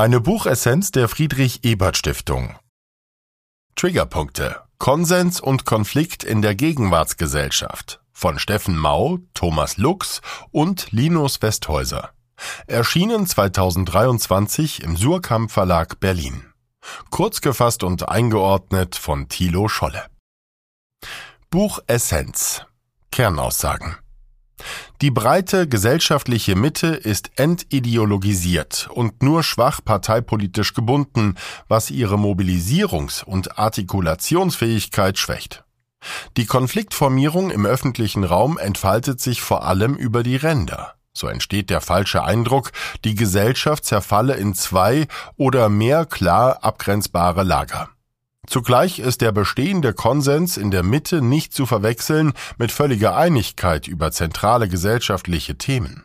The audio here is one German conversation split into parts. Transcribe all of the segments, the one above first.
Eine Buchessenz der Friedrich Ebert Stiftung. Triggerpunkte. Konsens und Konflikt in der Gegenwartsgesellschaft von Steffen Mau, Thomas Lux und Linus Westhäuser. Erschienen 2023 im Surkamp Verlag Berlin. Kurz gefasst und eingeordnet von Thilo Scholle. Buchessenz. Kernaussagen. Die breite gesellschaftliche Mitte ist entideologisiert und nur schwach parteipolitisch gebunden, was ihre Mobilisierungs- und Artikulationsfähigkeit schwächt. Die Konfliktformierung im öffentlichen Raum entfaltet sich vor allem über die Ränder. So entsteht der falsche Eindruck, die Gesellschaft zerfalle in zwei oder mehr klar abgrenzbare Lager. Zugleich ist der bestehende Konsens in der Mitte nicht zu verwechseln mit völliger Einigkeit über zentrale gesellschaftliche Themen.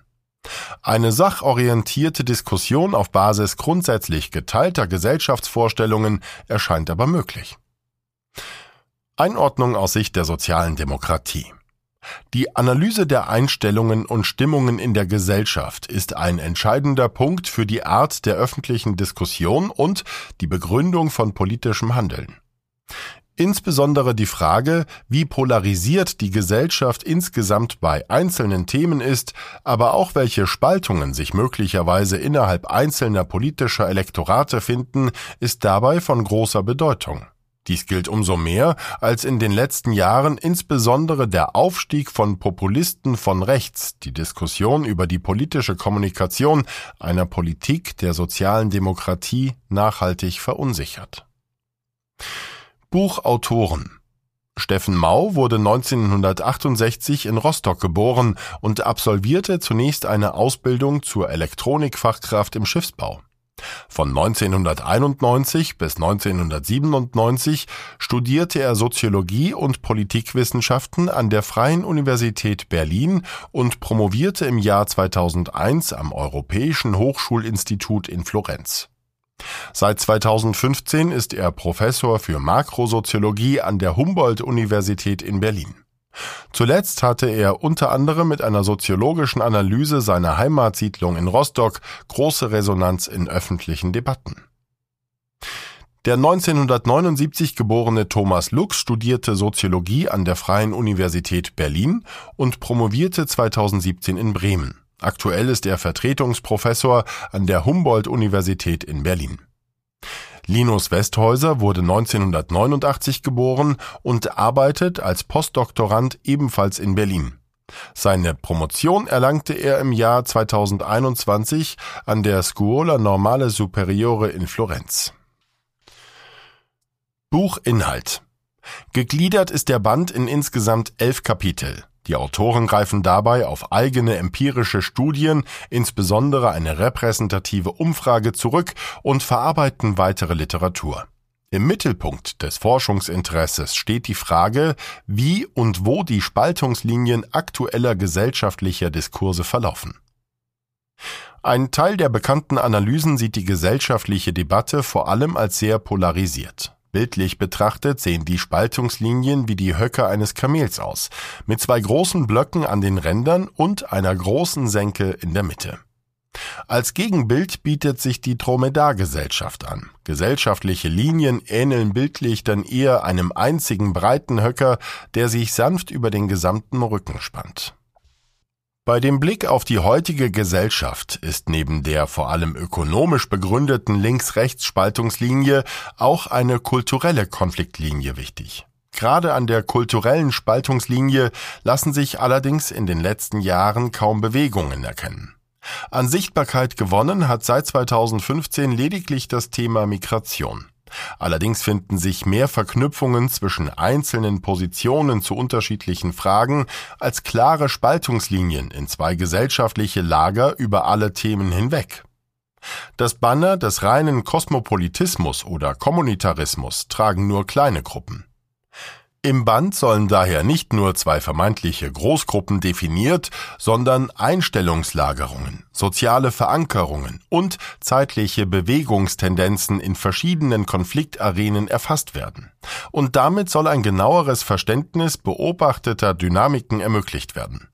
Eine sachorientierte Diskussion auf Basis grundsätzlich geteilter Gesellschaftsvorstellungen erscheint aber möglich. Einordnung aus Sicht der sozialen Demokratie. Die Analyse der Einstellungen und Stimmungen in der Gesellschaft ist ein entscheidender Punkt für die Art der öffentlichen Diskussion und die Begründung von politischem Handeln. Insbesondere die Frage, wie polarisiert die Gesellschaft insgesamt bei einzelnen Themen ist, aber auch welche Spaltungen sich möglicherweise innerhalb einzelner politischer Elektorate finden, ist dabei von großer Bedeutung. Dies gilt umso mehr, als in den letzten Jahren insbesondere der Aufstieg von Populisten von rechts die Diskussion über die politische Kommunikation einer Politik der sozialen Demokratie nachhaltig verunsichert. Buchautoren Steffen Mau wurde 1968 in Rostock geboren und absolvierte zunächst eine Ausbildung zur Elektronikfachkraft im Schiffsbau. Von 1991 bis 1997 studierte er Soziologie und Politikwissenschaften an der Freien Universität Berlin und promovierte im Jahr 2001 am Europäischen Hochschulinstitut in Florenz. Seit 2015 ist er Professor für Makrosoziologie an der Humboldt-Universität in Berlin. Zuletzt hatte er unter anderem mit einer soziologischen Analyse seiner Heimatsiedlung in Rostock große Resonanz in öffentlichen Debatten. Der 1979 geborene Thomas Lux studierte Soziologie an der Freien Universität Berlin und promovierte 2017 in Bremen. Aktuell ist er Vertretungsprofessor an der Humboldt-Universität in Berlin. Linus Westhäuser wurde 1989 geboren und arbeitet als Postdoktorand ebenfalls in Berlin. Seine Promotion erlangte er im Jahr 2021 an der Scuola Normale Superiore in Florenz. Buchinhalt Gegliedert ist der Band in insgesamt elf Kapitel. Die Autoren greifen dabei auf eigene empirische Studien, insbesondere eine repräsentative Umfrage zurück und verarbeiten weitere Literatur. Im Mittelpunkt des Forschungsinteresses steht die Frage, wie und wo die Spaltungslinien aktueller gesellschaftlicher Diskurse verlaufen. Ein Teil der bekannten Analysen sieht die gesellschaftliche Debatte vor allem als sehr polarisiert. Bildlich betrachtet sehen die Spaltungslinien wie die Höcke eines Kamels aus, mit zwei großen Blöcken an den Rändern und einer großen Senke in der Mitte. Als Gegenbild bietet sich die Dromedargesellschaft an. Gesellschaftliche Linien ähneln bildlich dann eher einem einzigen breiten Höcker, der sich sanft über den gesamten Rücken spannt. Bei dem Blick auf die heutige Gesellschaft ist neben der vor allem ökonomisch begründeten Links-Rechts-Spaltungslinie auch eine kulturelle Konfliktlinie wichtig. Gerade an der kulturellen Spaltungslinie lassen sich allerdings in den letzten Jahren kaum Bewegungen erkennen. An Sichtbarkeit gewonnen hat seit 2015 lediglich das Thema Migration. Allerdings finden sich mehr Verknüpfungen zwischen einzelnen Positionen zu unterschiedlichen Fragen als klare Spaltungslinien in zwei gesellschaftliche Lager über alle Themen hinweg. Das Banner des reinen Kosmopolitismus oder Kommunitarismus tragen nur kleine Gruppen. Im Band sollen daher nicht nur zwei vermeintliche Großgruppen definiert, sondern Einstellungslagerungen, soziale Verankerungen und zeitliche Bewegungstendenzen in verschiedenen Konfliktarenen erfasst werden. Und damit soll ein genaueres Verständnis beobachteter Dynamiken ermöglicht werden.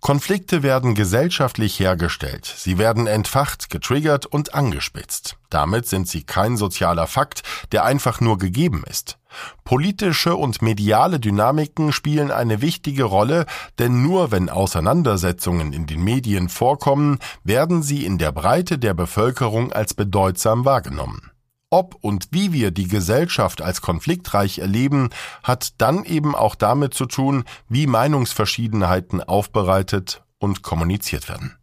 Konflikte werden gesellschaftlich hergestellt, sie werden entfacht, getriggert und angespitzt. Damit sind sie kein sozialer Fakt, der einfach nur gegeben ist. Politische und mediale Dynamiken spielen eine wichtige Rolle, denn nur wenn Auseinandersetzungen in den Medien vorkommen, werden sie in der Breite der Bevölkerung als bedeutsam wahrgenommen. Ob und wie wir die Gesellschaft als konfliktreich erleben, hat dann eben auch damit zu tun, wie Meinungsverschiedenheiten aufbereitet und kommuniziert werden.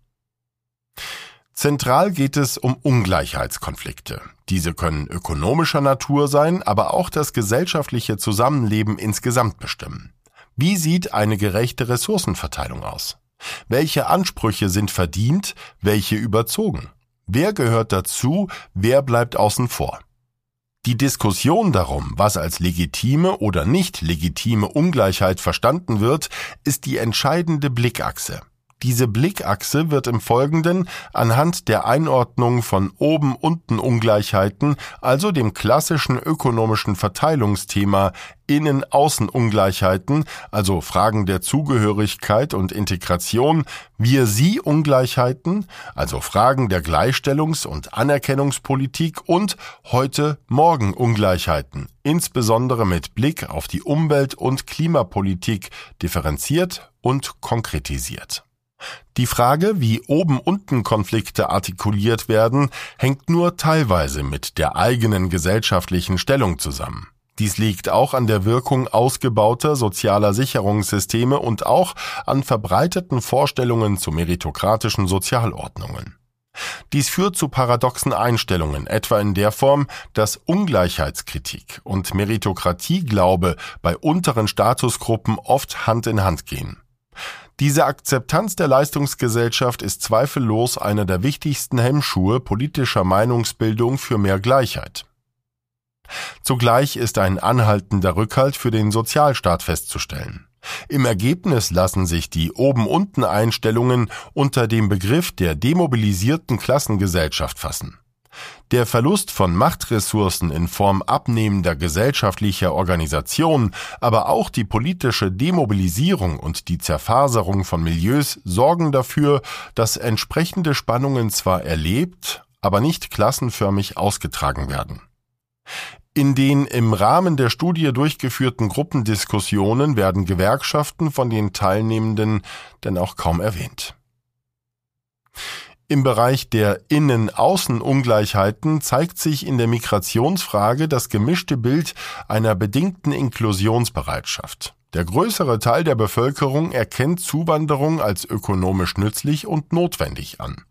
Zentral geht es um Ungleichheitskonflikte. Diese können ökonomischer Natur sein, aber auch das gesellschaftliche Zusammenleben insgesamt bestimmen. Wie sieht eine gerechte Ressourcenverteilung aus? Welche Ansprüche sind verdient, welche überzogen? Wer gehört dazu, wer bleibt außen vor? Die Diskussion darum, was als legitime oder nicht legitime Ungleichheit verstanden wird, ist die entscheidende Blickachse. Diese Blickachse wird im Folgenden anhand der Einordnung von oben-unten-Ungleichheiten, also dem klassischen ökonomischen Verteilungsthema Innen-Außen-Ungleichheiten, also Fragen der Zugehörigkeit und Integration, Wir-Sie-Ungleichheiten, also Fragen der Gleichstellungs- und Anerkennungspolitik und Heute-Morgen-Ungleichheiten, insbesondere mit Blick auf die Umwelt- und Klimapolitik differenziert und konkretisiert. Die Frage, wie oben-unten-Konflikte artikuliert werden, hängt nur teilweise mit der eigenen gesellschaftlichen Stellung zusammen. Dies liegt auch an der Wirkung ausgebauter sozialer Sicherungssysteme und auch an verbreiteten Vorstellungen zu meritokratischen Sozialordnungen. Dies führt zu paradoxen Einstellungen, etwa in der Form, dass Ungleichheitskritik und Meritokratieglaube bei unteren Statusgruppen oft Hand in Hand gehen. Diese Akzeptanz der Leistungsgesellschaft ist zweifellos einer der wichtigsten Hemmschuhe politischer Meinungsbildung für mehr Gleichheit. Zugleich ist ein anhaltender Rückhalt für den Sozialstaat festzustellen. Im Ergebnis lassen sich die Oben-Unten-Einstellungen unter dem Begriff der demobilisierten Klassengesellschaft fassen. Der Verlust von Machtressourcen in Form abnehmender gesellschaftlicher Organisation, aber auch die politische Demobilisierung und die Zerfaserung von Milieus sorgen dafür, dass entsprechende Spannungen zwar erlebt, aber nicht klassenförmig ausgetragen werden. In den im Rahmen der Studie durchgeführten Gruppendiskussionen werden Gewerkschaften von den Teilnehmenden denn auch kaum erwähnt. Im Bereich der Innen-Außen-Ungleichheiten zeigt sich in der Migrationsfrage das gemischte Bild einer bedingten Inklusionsbereitschaft. Der größere Teil der Bevölkerung erkennt Zuwanderung als ökonomisch nützlich und notwendig an.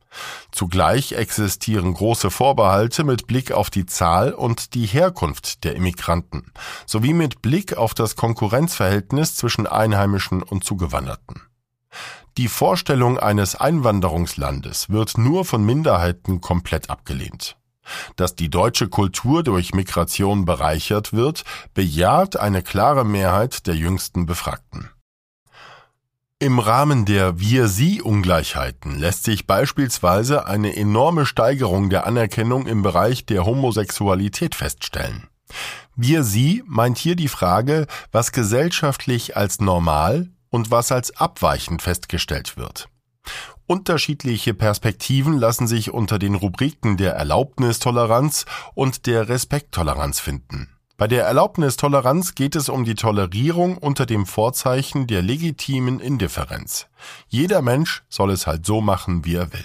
Zugleich existieren große Vorbehalte mit Blick auf die Zahl und die Herkunft der Immigranten sowie mit Blick auf das Konkurrenzverhältnis zwischen Einheimischen und Zugewanderten. Die Vorstellung eines Einwanderungslandes wird nur von Minderheiten komplett abgelehnt. Dass die deutsche Kultur durch Migration bereichert wird, bejaht eine klare Mehrheit der jüngsten Befragten. Im Rahmen der Wir-Sie-Ungleichheiten lässt sich beispielsweise eine enorme Steigerung der Anerkennung im Bereich der Homosexualität feststellen. Wir-Sie meint hier die Frage, was gesellschaftlich als normal, und was als abweichend festgestellt wird. Unterschiedliche Perspektiven lassen sich unter den Rubriken der Erlaubnistoleranz und der Respekttoleranz finden. Bei der Erlaubnistoleranz geht es um die Tolerierung unter dem Vorzeichen der legitimen Indifferenz. Jeder Mensch soll es halt so machen, wie er will.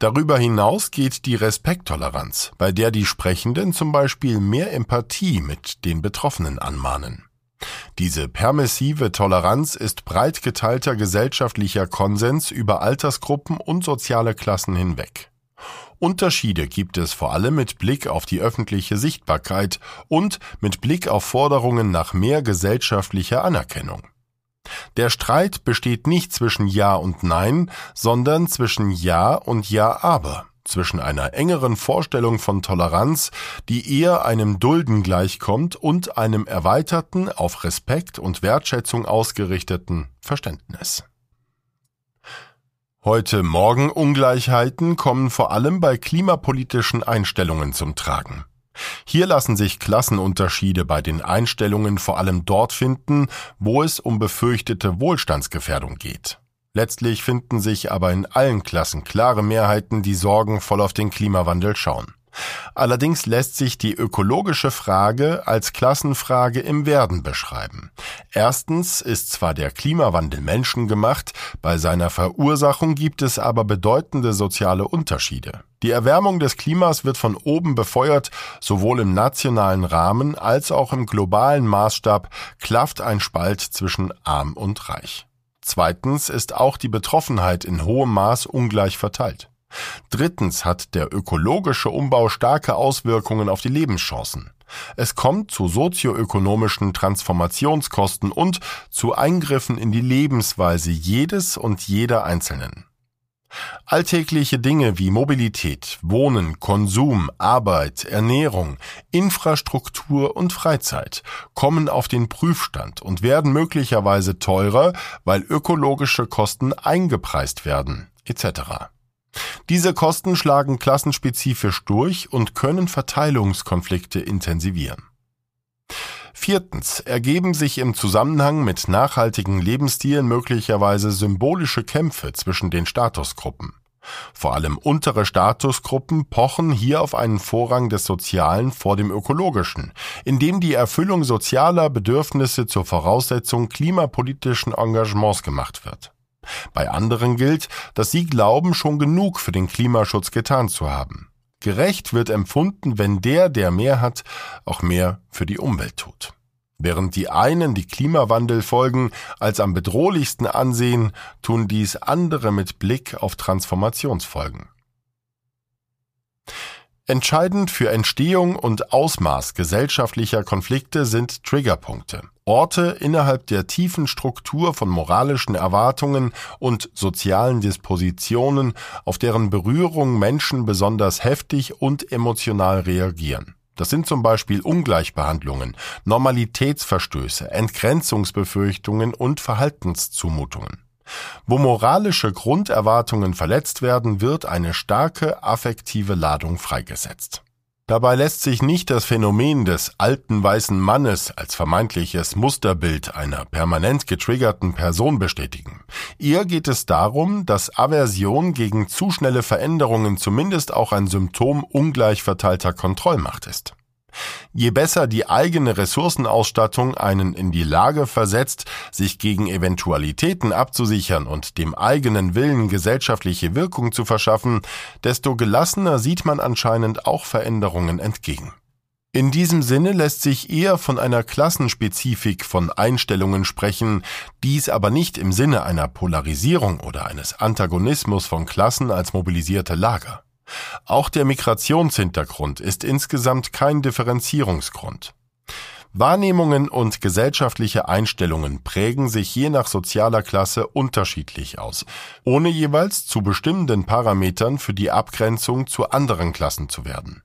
Darüber hinaus geht die Respekttoleranz, bei der die Sprechenden zum Beispiel mehr Empathie mit den Betroffenen anmahnen. Diese permissive Toleranz ist breit geteilter gesellschaftlicher Konsens über Altersgruppen und soziale Klassen hinweg. Unterschiede gibt es vor allem mit Blick auf die öffentliche Sichtbarkeit und mit Blick auf Forderungen nach mehr gesellschaftlicher Anerkennung. Der Streit besteht nicht zwischen Ja und Nein, sondern zwischen Ja und Ja aber zwischen einer engeren Vorstellung von Toleranz, die eher einem Dulden gleichkommt, und einem erweiterten, auf Respekt und Wertschätzung ausgerichteten Verständnis. Heute Morgen Ungleichheiten kommen vor allem bei klimapolitischen Einstellungen zum Tragen. Hier lassen sich Klassenunterschiede bei den Einstellungen vor allem dort finden, wo es um befürchtete Wohlstandsgefährdung geht. Letztlich finden sich aber in allen Klassen klare Mehrheiten, die sorgenvoll auf den Klimawandel schauen. Allerdings lässt sich die ökologische Frage als Klassenfrage im Werden beschreiben. Erstens ist zwar der Klimawandel menschengemacht, bei seiner Verursachung gibt es aber bedeutende soziale Unterschiede. Die Erwärmung des Klimas wird von oben befeuert, sowohl im nationalen Rahmen als auch im globalen Maßstab klafft ein Spalt zwischen arm und reich. Zweitens ist auch die Betroffenheit in hohem Maß ungleich verteilt. Drittens hat der ökologische Umbau starke Auswirkungen auf die Lebenschancen. Es kommt zu sozioökonomischen Transformationskosten und zu Eingriffen in die Lebensweise jedes und jeder Einzelnen. Alltägliche Dinge wie Mobilität, Wohnen, Konsum, Arbeit, Ernährung, Infrastruktur und Freizeit kommen auf den Prüfstand und werden möglicherweise teurer, weil ökologische Kosten eingepreist werden, etc. Diese Kosten schlagen klassenspezifisch durch und können Verteilungskonflikte intensivieren. Viertens ergeben sich im Zusammenhang mit nachhaltigen Lebensstilen möglicherweise symbolische Kämpfe zwischen den Statusgruppen. Vor allem untere Statusgruppen pochen hier auf einen Vorrang des Sozialen vor dem Ökologischen, indem die Erfüllung sozialer Bedürfnisse zur Voraussetzung klimapolitischen Engagements gemacht wird. Bei anderen gilt, dass sie glauben, schon genug für den Klimaschutz getan zu haben. Gerecht wird empfunden, wenn der, der mehr hat, auch mehr für die Umwelt tut. Während die einen die Klimawandelfolgen als am bedrohlichsten ansehen, tun dies andere mit Blick auf Transformationsfolgen. Entscheidend für Entstehung und Ausmaß gesellschaftlicher Konflikte sind Triggerpunkte, Orte innerhalb der tiefen Struktur von moralischen Erwartungen und sozialen Dispositionen, auf deren Berührung Menschen besonders heftig und emotional reagieren. Das sind zum Beispiel Ungleichbehandlungen, Normalitätsverstöße, Entgrenzungsbefürchtungen und Verhaltenszumutungen. Wo moralische Grunderwartungen verletzt werden, wird eine starke affektive Ladung freigesetzt. Dabei lässt sich nicht das Phänomen des alten weißen Mannes als vermeintliches Musterbild einer permanent getriggerten Person bestätigen. Ihr geht es darum, dass Aversion gegen zu schnelle Veränderungen zumindest auch ein Symptom ungleich verteilter Kontrollmacht ist. Je besser die eigene Ressourcenausstattung einen in die Lage versetzt, sich gegen Eventualitäten abzusichern und dem eigenen Willen gesellschaftliche Wirkung zu verschaffen, desto gelassener sieht man anscheinend auch Veränderungen entgegen. In diesem Sinne lässt sich eher von einer Klassenspezifik von Einstellungen sprechen, dies aber nicht im Sinne einer Polarisierung oder eines Antagonismus von Klassen als mobilisierte Lager. Auch der Migrationshintergrund ist insgesamt kein Differenzierungsgrund. Wahrnehmungen und gesellschaftliche Einstellungen prägen sich je nach sozialer Klasse unterschiedlich aus, ohne jeweils zu bestimmenden Parametern für die Abgrenzung zu anderen Klassen zu werden.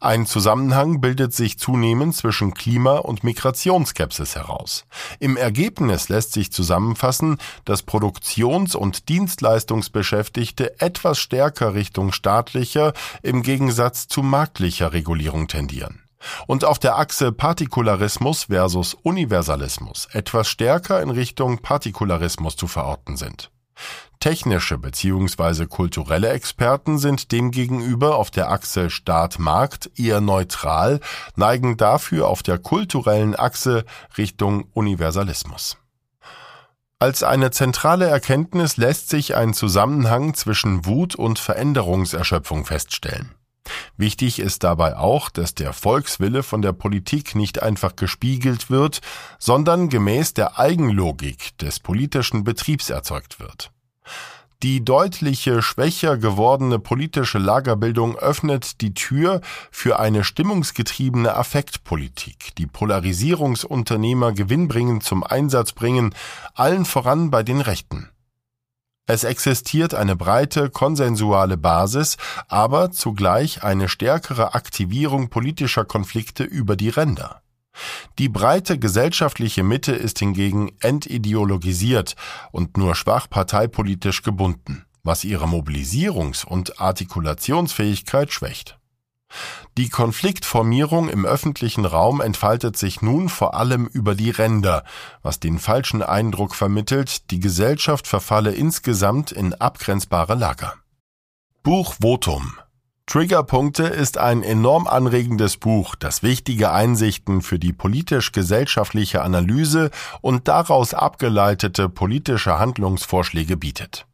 Ein Zusammenhang bildet sich zunehmend zwischen Klima- und Migrationsskepsis heraus. Im Ergebnis lässt sich zusammenfassen, dass Produktions- und Dienstleistungsbeschäftigte etwas stärker Richtung staatlicher im Gegensatz zu marktlicher Regulierung tendieren und auf der Achse Partikularismus versus Universalismus etwas stärker in Richtung Partikularismus zu verorten sind. Technische bzw. kulturelle Experten sind demgegenüber auf der Achse Staat-Markt eher neutral, neigen dafür auf der kulturellen Achse Richtung Universalismus. Als eine zentrale Erkenntnis lässt sich ein Zusammenhang zwischen Wut und Veränderungserschöpfung feststellen. Wichtig ist dabei auch, dass der Volkswille von der Politik nicht einfach gespiegelt wird, sondern gemäß der Eigenlogik des politischen Betriebs erzeugt wird. Die deutliche schwächer gewordene politische Lagerbildung öffnet die Tür für eine stimmungsgetriebene Affektpolitik, die Polarisierungsunternehmer gewinnbringend zum Einsatz bringen, allen voran bei den Rechten. Es existiert eine breite konsensuale Basis, aber zugleich eine stärkere Aktivierung politischer Konflikte über die Ränder. Die breite gesellschaftliche Mitte ist hingegen entideologisiert und nur schwach parteipolitisch gebunden, was ihre Mobilisierungs- und Artikulationsfähigkeit schwächt. Die Konfliktformierung im öffentlichen Raum entfaltet sich nun vor allem über die Ränder, was den falschen Eindruck vermittelt, die Gesellschaft verfalle insgesamt in abgrenzbare Lager. Buch Votum Triggerpunkte ist ein enorm anregendes Buch, das wichtige Einsichten für die politisch-gesellschaftliche Analyse und daraus abgeleitete politische Handlungsvorschläge bietet.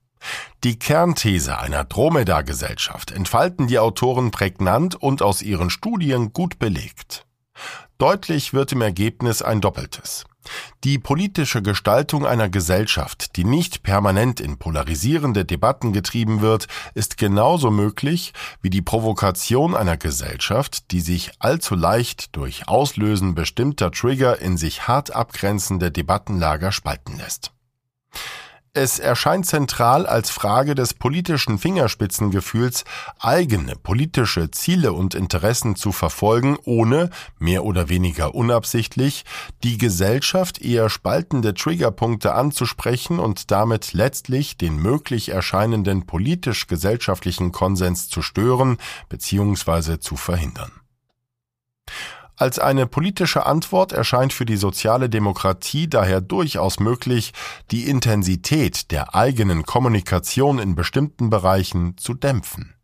Die Kernthese einer Dromedar-Gesellschaft entfalten die Autoren prägnant und aus ihren Studien gut belegt. Deutlich wird im Ergebnis ein Doppeltes. Die politische Gestaltung einer Gesellschaft, die nicht permanent in polarisierende Debatten getrieben wird, ist genauso möglich wie die Provokation einer Gesellschaft, die sich allzu leicht durch Auslösen bestimmter Trigger in sich hart abgrenzende Debattenlager spalten lässt. Es erscheint zentral als Frage des politischen Fingerspitzengefühls, eigene politische Ziele und Interessen zu verfolgen, ohne, mehr oder weniger unabsichtlich, die Gesellschaft eher spaltende Triggerpunkte anzusprechen und damit letztlich den möglich erscheinenden politisch-gesellschaftlichen Konsens zu stören bzw. zu verhindern. Als eine politische Antwort erscheint für die soziale Demokratie daher durchaus möglich, die Intensität der eigenen Kommunikation in bestimmten Bereichen zu dämpfen.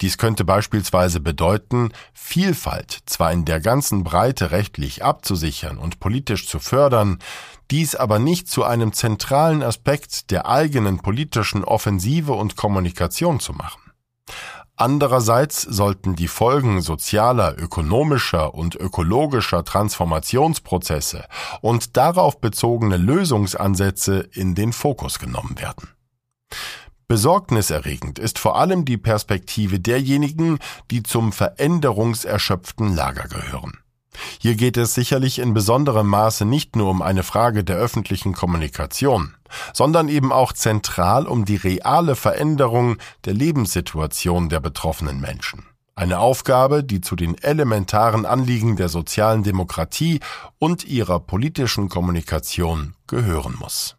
Dies könnte beispielsweise bedeuten, Vielfalt zwar in der ganzen Breite rechtlich abzusichern und politisch zu fördern, dies aber nicht zu einem zentralen Aspekt der eigenen politischen Offensive und Kommunikation zu machen. Andererseits sollten die Folgen sozialer, ökonomischer und ökologischer Transformationsprozesse und darauf bezogene Lösungsansätze in den Fokus genommen werden. Besorgniserregend ist vor allem die Perspektive derjenigen, die zum veränderungserschöpften Lager gehören. Hier geht es sicherlich in besonderem Maße nicht nur um eine Frage der öffentlichen Kommunikation, sondern eben auch zentral um die reale Veränderung der Lebenssituation der betroffenen Menschen. Eine Aufgabe, die zu den elementaren Anliegen der sozialen Demokratie und ihrer politischen Kommunikation gehören muss.